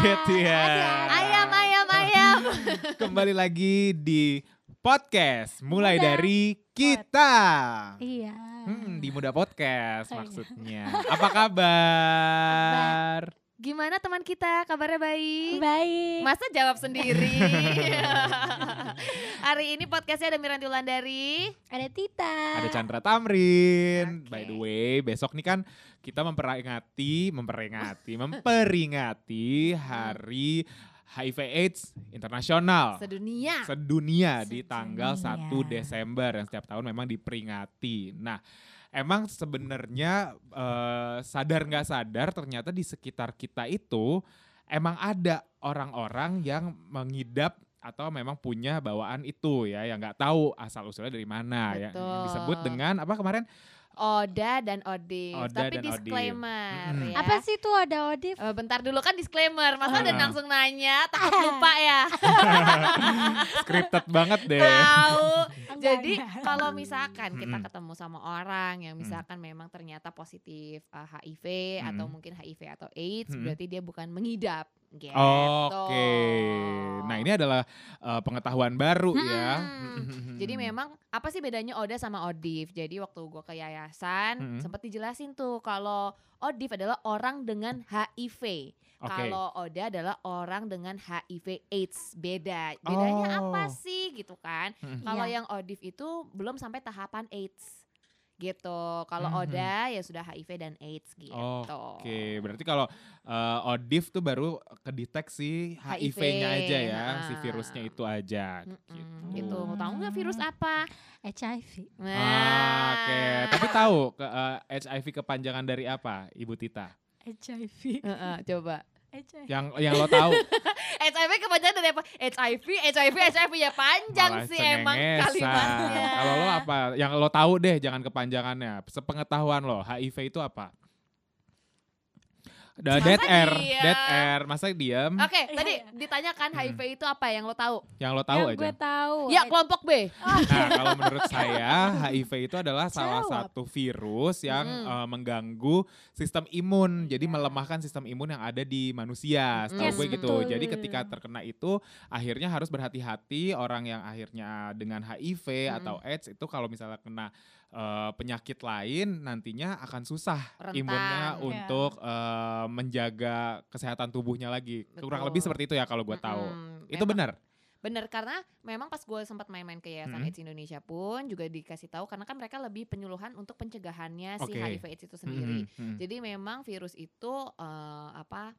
kaget ya. Ayam, ayam, ayam. Kembali lagi di podcast mulai Muda dari kita. Iya. Hmm, di Muda Podcast Oh, iya. maksudnya. Apa kabar? Gimana teman kita? Kabarnya baik? Baik. Masa jawab sendiri? Hari ini podcastnya ada Miranti Wulandari. Ada Tita. Ada Chandra Tamrin. Oke. By the way, besok nih kan kita memperingati, memperingati, memperingati Hari HIV AIDS Internasional. Sedunia. sedunia di tanggal 1 Sedunia. Desember yang setiap tahun memang diperingati. Nah, emang sebenarnya eh, sadar nggak sadar ternyata di sekitar kita itu emang ada orang-orang yang mengidap atau memang punya bawaan itu ya yang nggak tahu asal usulnya dari mana ya Betul. yang disebut dengan apa kemarin Oda dan Odif. Oda Tapi dan Odif. disclaimer Mm-mm. ya. Apa sih tuh ada Odif? Eh, bentar dulu kan disclaimer. Masa udah Ah. langsung nanya, takut lupa ya. scripted banget deh Tahu. Jadi kalau misalkan kita ketemu sama orang yang Mm. misalkan memang ternyata positif uh, HIV atau Mm-mm. mungkin HIV atau AIDS, Mm-mm. berarti dia bukan mengidap. Gitu. Oke. Nah, ini adalah eh, pengetahuan baru ya. Mm-mm. Jadi memang apa sih bedanya Oda sama Odif? Jadi waktu gue ke yayasan Mm-mm. sempat dijelasin tuh kalau Odif adalah orang dengan HIV. Oke. Kalau Oda adalah orang dengan HIV AIDS. Beda. Bedanya apa Oh. sih gitu kan? Mm-mm. Kalau Iya. yang Odif itu belum sampai tahapan AIDS. Gitu. Kalau Mhm. Oda ya sudah HIV dan AIDS gitu. Oke, berarti kalau eh, Odif tuh baru kedeteksi HIV-nya aja ya, si nah. virusnya itu aja. Mm-mm, gitu. Tahu nggak virus apa? HIV. Ah, Nah. Oke, tapi tahu ke, eh, HIV kepanjangan dari apa, Ibu Tita? HIV. Heeh, coba. HIV. Yang yang lo tahu? HIV kepanjangan dari apa? HIV, HIV, HIV ya panjang Malah sih emang kalimatnya. Kalau lo apa? Yang lo tahu deh, jangan kepanjangannya. Sepengetahuan lo, HIV itu apa? Da, Masa dead air, diam? dead air. Masa diem? Oke, Iya, tadi iya. ditanyakan HIV itu apa yang lo tahu? Yang lo tahu Yang aja. gue tahu. Ya, kelompok B. Nah, kalau menurut saya HIV itu adalah salah Jawab. satu virus yang Mm. eh, mengganggu sistem imun, jadi melemahkan sistem imun yang ada di manusia. Setahu Yes, gue gitu. betul. Jadi ketika terkena itu akhirnya harus berhati-hati orang yang akhirnya dengan HIV Mm. atau AIDS itu kalau misalnya kena eh, penyakit lain nantinya akan susah Rentan. imunnya Ya. untuk eh, menjaga kesehatan tubuhnya lagi. Kurang Betul. lebih seperti itu ya kalau gue tahu. Mm-mm, Itu benar. Bener karena memang pas gue sempat main-main ke Yayasan Mm. AIDS Indonesia pun juga dikasih tahu karena kan mereka lebih penyuluhan untuk pencegahannya si Oke. HIV AIDS itu sendiri. Mm, mm, mm. Jadi memang virus itu eh, apa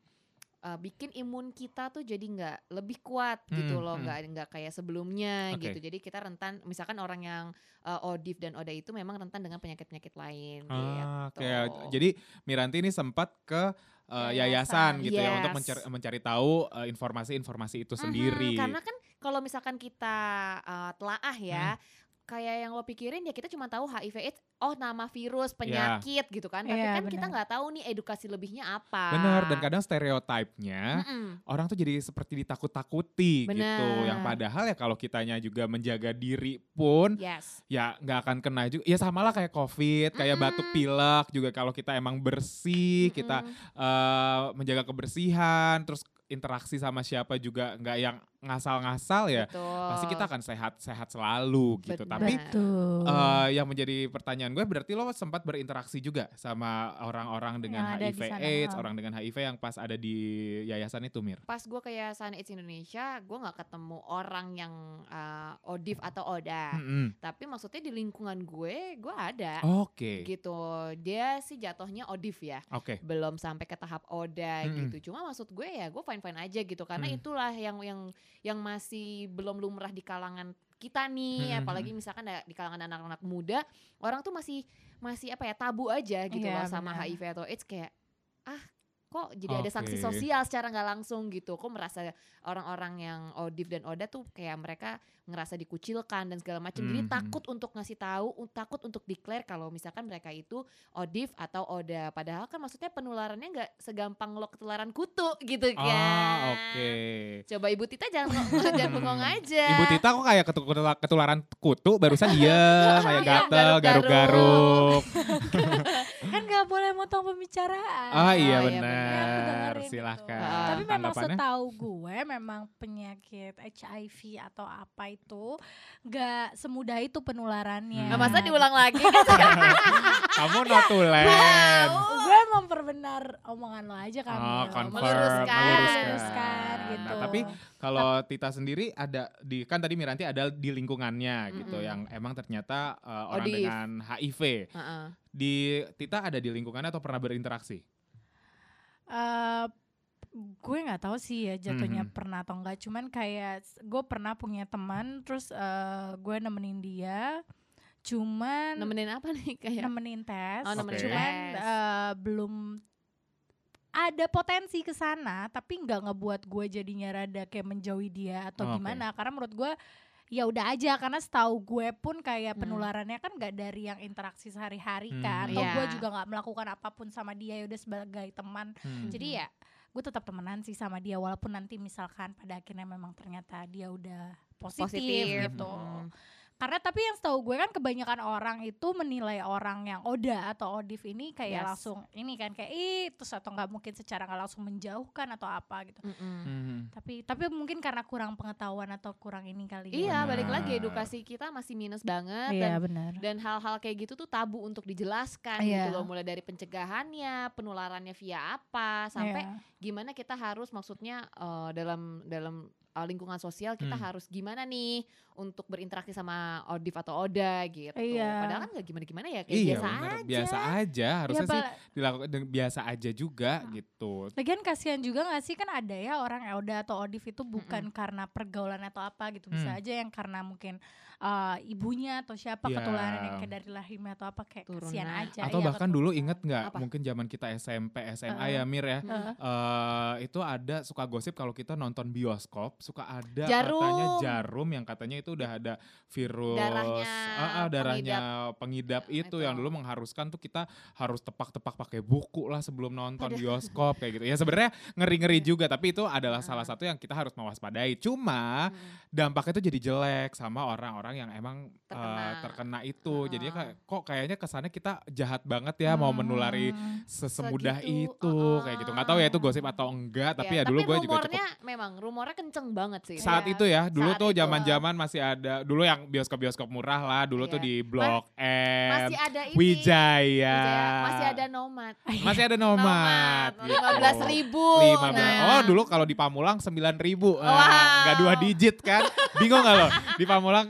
eh, bikin imun kita tuh jadi nggak lebih kuat gitu Hmm, loh, hmm. nggak nggak kayak sebelumnya Oke. gitu. Jadi kita rentan, misalkan orang yang eh, ODIF dan ODA itu memang rentan dengan penyakit-penyakit lain. Ah, gitu. Oke, jadi Miranti ini sempat ke uh, yayasan, Yayasan, gitu ya untuk yes. mencari, mencari tahu uh, informasi-informasi itu Mhm, sendiri. karena kan kalau misalkan kita eh, telaah ya, Hmm. Kayak yang lo pikirin ya kita cuma tahu HIV AIDS, oh nama virus, Iya. penyakit gitu kan. Tapi Iya, kan kita benar. nggak tahu nih edukasi lebihnya apa. Benar, dan kadang stereotipnya Mm-mm. orang tuh jadi seperti ditakut-takuti gitu. Yang padahal ya kalau kitanya juga menjaga diri pun Yes. ya nggak akan kena juga. Ya sama lah kayak COVID, kayak Mm-mm. batuk pilek juga kalau kita emang bersih, kita Mm-mm. uh, menjaga kebersihan, terus interaksi sama siapa juga nggak yang ngasal-ngasal ya. Betul. Pasti kita akan sehat-sehat selalu gitu. Benar. Tapi Betul. Eh, yang menjadi pertanyaan gue berarti lo sempat berinteraksi juga sama orang-orang dengan Yang HIV AIDS, orang dengan HIV yang pas ada di yayasan itu Mir. pas gue ke Yayasan AIDS Indonesia, gue nggak ketemu orang yang uh, ODIF atau ODA. Mm-mm. Tapi maksudnya di lingkungan gue, gue ada. Oke, Gitu. Dia sih jatuhnya ODIF ya. oke. belum sampai ke tahap oda Mm-mm. gitu. Cuma maksud gue ya gue fine fine aja gitu karena Mm. itulah yang yang yang masih belum lumrah di kalangan kita nih, Mm-mm. apalagi misalkan da- di kalangan anak-anak muda, orang tuh masih masih apa ya tabu aja gitu Iya, loh sama benar. HIV atau AIDS kayak ah kok jadi ada sanksi sosial secara nggak langsung gitu. Kok merasa orang-orang yang ODIF dan ODA tuh kayak mereka ngerasa dikucilkan dan segala macam. Jadi Mhm. takut untuk ngasih tahu, takut untuk declare kalau misalkan mereka itu ODIF atau ODA. Padahal kan maksudnya penularannya nggak segampang lo ketularan kutu gitu kan. Ah, oke. Coba Ibu Tita jangan jangan bengong aja. Ibu Tita kok kayak ketu- ketula- ketularan kutu barusan dia kayak Iya, gatel, garuk-garuk. kan nggak boleh motong pembicaraan. Oh iya Oh, iya benar. Ya. Silahkan. Ah. Tapi memang setahu gue memang penyakit HIV atau apa itu nggak semudah itu penularannya. Nah, masa diulang lagi? Kamu notulen. Gue memperbenar omongan lo aja kan. Oh, confirm, Meluruskan. meluruskan gitu. Nah, tapi kalau Tita sendiri ada di kan tadi Miranti ada di lingkungannya gitu Mm-mm. yang emang ternyata uh, orang Odif. dengan HIV. Heeh. Di Tita ada di lingkungannya atau pernah berinteraksi? Eh, gue nggak tahu sih ya jatuhnya Mhm. pernah atau enggak cuman kayak gue pernah punya teman terus eh, gue nemenin dia cuman Nemenin apa nih kayak? nemenin tes Oh, nemenin cuman eh, belum ada potensi ke sana tapi nggak ngebuat gue jadinya rada kayak menjauhi dia atau Oke. gimana karena menurut gue ya udah aja karena setahu gue pun kayak Hmm. penularannya kan nggak dari yang interaksi sehari-hari Hmm. kan atau gue Iya. juga nggak melakukan apa pun sama dia ya udah sebagai teman Hmm. jadi ya gue tetap temenan sih sama dia walaupun nanti misalkan pada akhirnya memang ternyata dia udah positif, Positif. gitu. Mm. Karena tapi yang setahu gue kan kebanyakan orang itu menilai orang yang Oda atau Odif ini kayak Yes. langsung ini kan kayak ih terus atau nggak mungkin secara nggak langsung menjauhkan atau apa gitu. Mm-mm. Hmm. Tapi tapi mungkin karena kurang pengetahuan atau kurang ini kali Iya, ya. balik lagi edukasi kita masih minus banget Iya dan benar. dan hal-hal kayak gitu tuh tabu untuk dijelaskan Iya. gitu loh mulai dari pencegahannya penularannya via apa sampai Iya. gimana kita harus maksudnya eh, dalam dalam eh, lingkungan sosial kita Hmm. harus gimana nih untuk berinteraksi sama Odif atau Oda gitu Iya. padahal kan nggak gimana-gimana ya kayak Iya biasa benar, aja biasa aja. Harusnya Ya, sih dilakukan biasa aja juga gitu. Lagian kasihan juga gak sih kan ada ya orang Oda atau Odif itu bukan karena pergaulan atau apa gitu bisa Hmm. aja yang karena mungkin uh, ibunya atau siapa Ya. ketularan yang kayak dari lahirnya atau apa kayak Turunan. aja. Atau Iya, bahkan dulu keturunan. inget nggak mungkin zaman kita SMP, SMA Heeh. ya Mir ya. Heeh. eh itu ada suka gosip kalau kita nonton bioskop suka ada Jarum. katanya jarum yang katanya itu udah ada virus Darahnya Ah, ah, darahnya pengidap, Ya, itu, itu. yang dulu mengharuskan tuh kita harus tepak-tepak pakai buku lah sebelum nonton bioskop kayak gitu ya sebenarnya ngeri-ngeri juga tapi itu adalah salah Ah. satu yang kita harus mewaspadai cuma Mm. dampaknya itu jadi jelek sama orang-orang yang emang eh, Terkena. terkena itu jadinya Ah. kayak kok kayaknya kesannya kita jahat banget ya mau menulari Hmm. sesemudah Segitu, itu uh-uh. kayak gitu nggak tahu ya itu gosip atau enggak tapi ya, Ya, dulu gue juga cukup memang rumornya kenceng banget sih saat Iya. itu ya dulu Saat tuh zaman-zaman masih ada dulu yang bioskop-bioskop murah lah dulu tuh Iya. di Blok M masih ada ini Wijaya. Wijaya, masih ada nomad masih ada nomad, gitu. lima belas ribu Lima belas. Nah. Oh dulu kalau di Pamulang sembilan ribu, Ah, Wow. nggak dua digit kan? Bingung nggak lo? Di Pamulang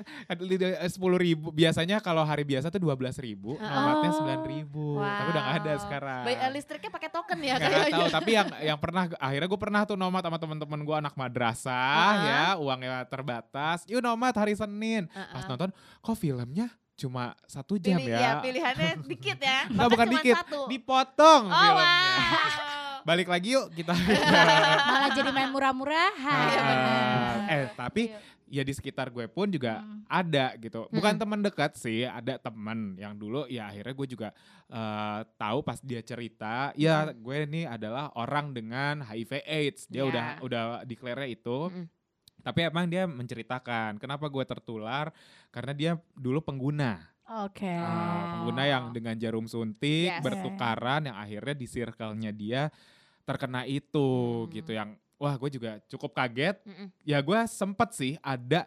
sepuluh ribu. Biasanya kalau hari biasa tuh dua belas ribu, nomadnya Oh. sembilan ribu. Tapi udah nggak ada Wow. sekarang. Bay- eh, listriknya pakai token ya kayaknya tahu, tapi yang yang pernah akhirnya gue pernah tuh nomad sama temen-temen gue anak madrasah Uh-uh. ya, uangnya terbatas. Yuk nomad hari Senin. Pas Uh-uh. nonton, kok filmnya cuma satu jam Pilih, ya? ya, pilihannya dikit ya Nggak bukan cuma dikit, satu. dipotong oh filmnya. wow Balik lagi yuk kita. Malah jadi main murah-murahan. Benar. eh tapi Iya. Ya di sekitar gue pun juga Hmm. ada gitu. Bukan Mm-mm. teman dekat sih, ada teman yang dulu ya akhirnya gue juga eh, tahu pas dia cerita, ya gue ini adalah orang dengan HIV AIDS. Dia Ya. udah udah declare itu. Mm-mm. Tapi emang dia menceritakan kenapa gue tertular karena dia dulu pengguna. Oke. Eh, pengguna yang dengan jarum suntik Yes. bertukaran yang akhirnya di circle-nya dia terkena itu Hmm. gitu yang wah gue juga cukup kaget Mm-mm. ya gue sempet sih ada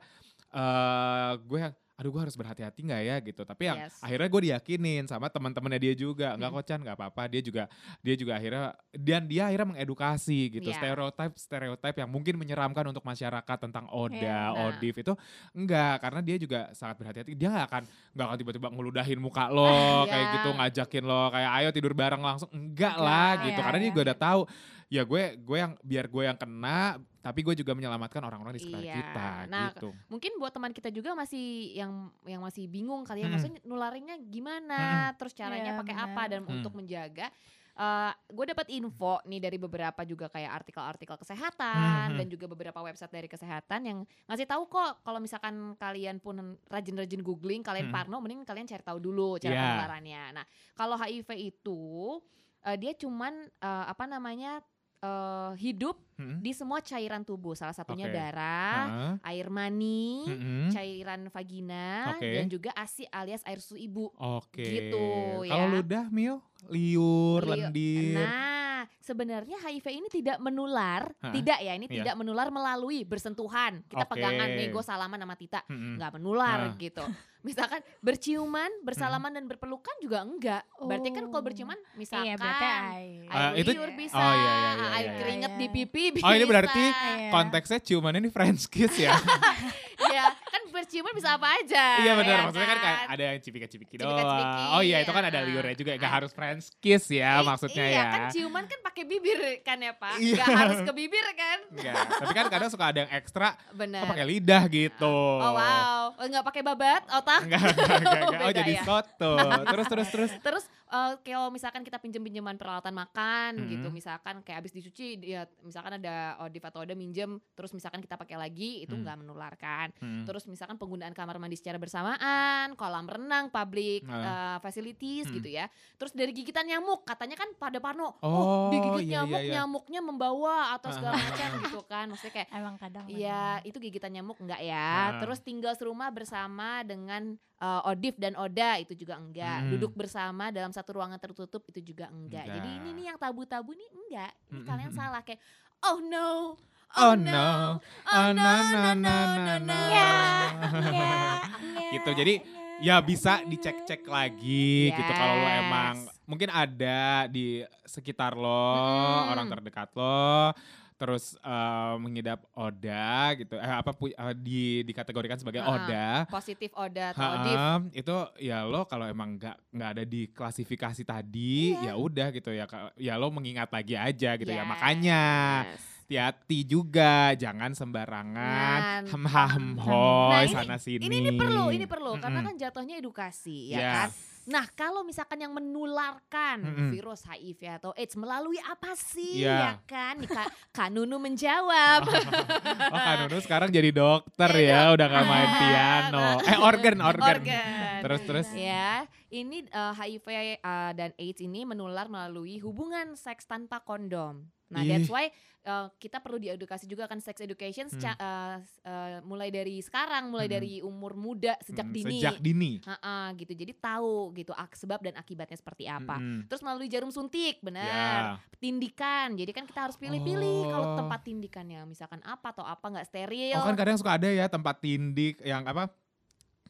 eh gue yang aduh gue harus berhati-hati nggak ya gitu tapi yang Yes. akhirnya gue diyakinin sama teman-temannya dia juga nggak Mm. kocan nggak apa-apa dia juga dia juga akhirnya dan dia akhirnya mengedukasi gitu Iya. stereotip stereotip yang mungkin menyeramkan untuk masyarakat tentang Oda Iya, nah. Odif itu enggak karena dia juga sangat berhati-hati dia nggak akan nggak akan tiba-tiba ngeludahin muka lo Iya. kayak gitu ngajakin lo kayak ayo tidur bareng langsung enggak Enggak, lah gitu iya, karena dia iya. juga udah tahu ya gue gue yang biar gue yang kena tapi gue juga menyelamatkan orang-orang di sekitar Iya. kita Nah, gitu mungkin buat teman kita juga masih yang yang masih bingung kali ya Mm-mm. maksudnya nularinnya gimana terus caranya Iya, pakai apa dan Mm. untuk menjaga eh gue dapat info nih dari beberapa juga kayak artikel-artikel kesehatan Mhm. dan juga beberapa website dari kesehatan yang ngasih tahu kok kalau misalkan kalian pun rajin-rajin googling kalian Mhm. parno mending kalian cari tahu dulu cara Iya. penularannya. Nah kalau HIV itu eh, dia cuman eh, apa namanya eh, hidup Mm-mm. di semua cairan tubuh. Salah satunya Oke. darah, Heeh. air mani, Mm-mm. cairan vagina, Oke. dan juga ASI alias air susu ibu. Oke. Gitu, Kalau ya. ludah, Mio, liur, Liur. lendir. Nah, sebenarnya HIV ini tidak menular, Hah? tidak ya, ini Iya. tidak menular melalui bersentuhan. Kita Oke. pegangan, nego, salaman sama Tita, nggak menular Ah. gitu. Misalkan berciuman, bersalaman dan berpelukan juga enggak. Berarti kan kalau Oh. berciuman misalkan Iya, berarti air. Air itu- liur bisa, oh, iya, iya, iya, air iya. keringet Iya, di pipi bisa. Oh, ini berarti Iya. Konteksnya ciumannya ini French kiss ya. Iya, kan berciuman bisa apa aja. iya benar, ya maksudnya kan kayak ada yang cipika-cipiki doang. Cipika-cipiki, Oh iya, itu kan ada ya. liurnya juga, gak Ah. harus French kiss ya I- maksudnya iya, ya. kan ciuman kan pakai bibir kan ya Pak. Iya. Nggak harus ke bibir kan. Enggak, tapi kan kadang suka ada yang ekstra, Benar. kok pakai lidah gitu. Oh wow, Oh, nggak pakai babat otak. Enggak, enggak, enggak, enggak. Oh jadi ya. soto. Terus, terus, terus. Terus eh, kalau misalkan kita pinjem-pinjeman peralatan makan Mm-mm. gitu, misalkan kayak habis dicuci, dia misalkan ada Odif atau Oda minjem, terus misalkan kita pakai lagi, itu Hmm. nggak menularkan. Hmm. Terus misalkan penggunaan kamar mandi secara bersamaan, kolam renang, public Ah. eh, facilities Hmm. gitu ya. Terus dari gigitan nyamuk, katanya kan pada Parno, Oh, oh, digigit iya, nyamuk, iya, iya. nyamuknya membawa atau segala Ah. macam gitu kan. Maksudnya kayak Emang kadang. Iya, itu gigitan nyamuk enggak ya. Ah. Terus tinggal serumah bersama dengan eh, Odif dan Oda itu juga enggak. Hmm. Duduk bersama dalam satu ruangan tertutup itu juga enggak. Jadi ini Enggak. nih yang tabu-tabu nih enggak. Ini Mm, kalian mm, salah kayak oh no. Oh no, oh no, no, no, no, no. Iya, iya, Gitu, iya, jadi Ya bisa dicek-cek lagi gitu kalau lo Yes. emang mungkin ada di sekitar lo, Mm-mm. orang terdekat lo terus eh, mengidap oda gitu eh apa eh, di dikategorikan sebagai Ha-ha. oda Positif Oda atau Odif. Ha-ha, itu ya lo kalau emang nggak nggak ada di klasifikasi tadi Iya. ya udah gitu ya ya lo mengingat lagi aja gitu ya Yes. Hati-hati juga jangan sembarangan Nah, hem ham Nah, hoy ini- sana sini Ini ini perlu, ini perlu karena Mm-mm. kan jatuhnya edukasi ya Ya. kan. Nah, kalau misalkan yang menularkan Mm-mm. virus HIV atau AIDS melalui apa sih Iya. ya kan? Nih, Kak, Kak Nunu menjawab. Oh Kak Nunu sekarang jadi dokter ya, udah gak main piano. Eh organ, organ. Organ. Terus terus. Ya, ini eh, HIV eh, dan AIDS ini menular melalui hubungan seks tanpa kondom. Nah, Ih. that's why eh, kita perlu diedukasi juga kan sex education Hmm. eh, eh, mulai dari sekarang, mulai Hmm. dari umur muda sejak Hmm, dini. Sejak dini. Ha-ha, gitu. Jadi tahu gitu ak- sebab dan akibatnya seperti apa. Mm-mm. Terus melalui jarum suntik, benar. Tindikan. Jadi kan kita harus pilih-pilih kalau Oh. tempat tindikannya misalkan apa atau apa nggak steril. Oh kan kadang suka ada ya tempat tindik yang apa?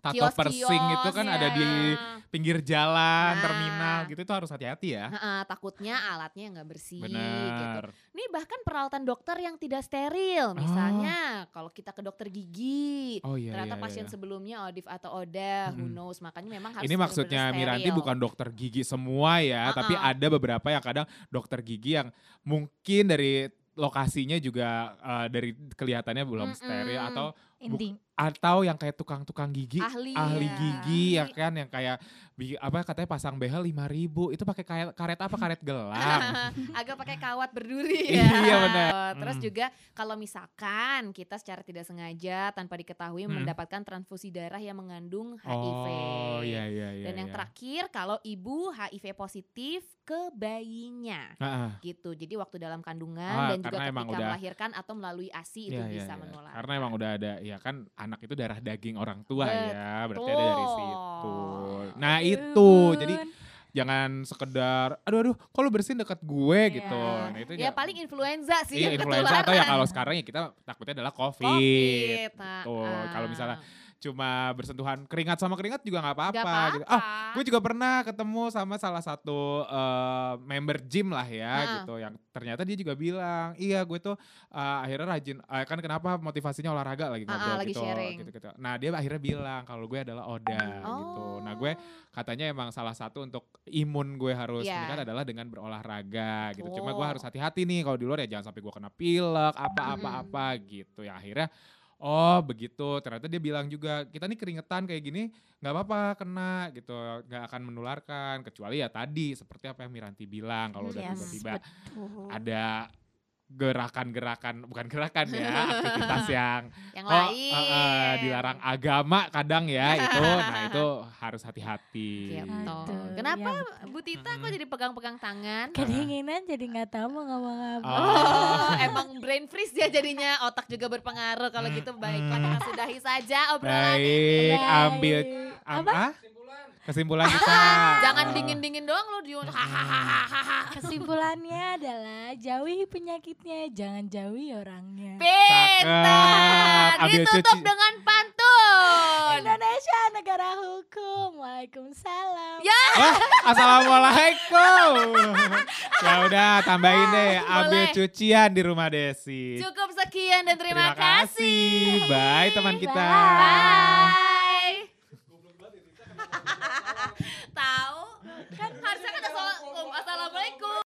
Tato persing itu kan ada di ya. pinggir jalan, Nah. terminal gitu itu harus hati-hati ya. Ha-ha, takutnya alatnya nggak bersih gitu. Benar. Nih bahkan peralatan dokter yang tidak steril, misalnya kalau kita ke dokter gigi, Oh iya ternyata iya, pasien iya. sebelumnya Odif atau Oda, who Mm-mm. knows, makanya memang harus Ini maksudnya benar-benar Miranti steril. bukan dokter gigi semua ya, tapi Uh-uh. ada beberapa yang kadang dokter gigi yang mungkin dari lokasinya juga eh, dari kelihatannya belum Mm-mm. steril atau atau yang kayak tukang-tukang gigi ahli, ahli ya. gigi ya kan yang kayak apa katanya pasang behel 5000 ribu itu pakai karet, karet apa karet gelang agak pakai kawat berduri ya. Iya, benar. Terus Mm. juga kalau misalkan kita secara tidak sengaja tanpa diketahui Mm. mendapatkan transfusi darah yang mengandung HIV. oh iya iya iya Dan yang iya. terakhir kalau ibu HIV positif ke bayinya. Ah, ah. gitu. Jadi waktu dalam kandungan Ah, dan juga ketika udah- melahirkan atau melalui ASI itu Iya, iya, bisa iya. menular. Karena emang udah ada ya kan anak itu darah daging orang tua ya, berarti ada dari Betul. situ. Nah, itu jadi jangan sekedar aduh aduh kok lu bersin dekat gue Iya. gitu. Nah, itu ya paling influenza sih Iya, influenza atau ya kalau sekarang ya kita takutnya adalah COVID. COVID. Nah, Tuh, kalau ah. misalnya cuma bersentuhan keringat sama keringat juga nggak apa-apa apa-apa. gitu. Ah, gue juga pernah ketemu sama salah satu eh, member gym lah ya Ah. gitu yang ternyata dia juga bilang iya gue tuh eh, akhirnya rajin eh, kan kenapa motivasinya olahraga lagi ngobrol lagi gitu, sharing. gitu gitu nah dia akhirnya bilang kalau gue adalah oda gitu nah gue Oh. katanya emang salah satu untuk imun gue harus Iya. meningkat adalah dengan berolahraga gitu cuma gue Betul. harus hati-hati nih kalau di luar ya jangan sampai gue kena pilek apa apa Mm-mm. apa gitu ya akhirnya Oh begitu, ternyata dia bilang juga kita nih keringetan kayak gini nggak apa-apa kena gitu, nggak akan menularkan. Kecuali ya tadi seperti apa yang Miranti bilang kalau udah Yes, tiba-tiba ada gerakan-gerakan bukan gerakan ya aktivitas yang yang oh lain. eh, eh, dilarang agama kadang ya itu, nah itu harus hati-hati. Gitu. Aduh. Kenapa betul. Bu Tita kok jadi pegang-pegang tangan? Kedinginan jadi nggak tahu mau ngomong apa. Oh, emang brain freeze ya jadinya otak juga berpengaruh kalau gitu baiklah kita sudahi saja obrolan ini. Baik, ambil am- Apa? ah? kesimpulan kita. Jangan dingin-dingin doang lu di hahaha. Kesimpulannya adalah jauhi penyakitnya, jangan jauhi orangnya. Pintar. Ditutup cuci. dengan pantun. Indonesia negara hukum. Waalaikumsalam. Ya. Wah, assalamualaikum. ya udah tambahin deh, ambil Boleh. cucian di rumah Desi. Cukup sekian dan terima, Terima kasih. Bye teman kita. Bye. Assalamualaikum.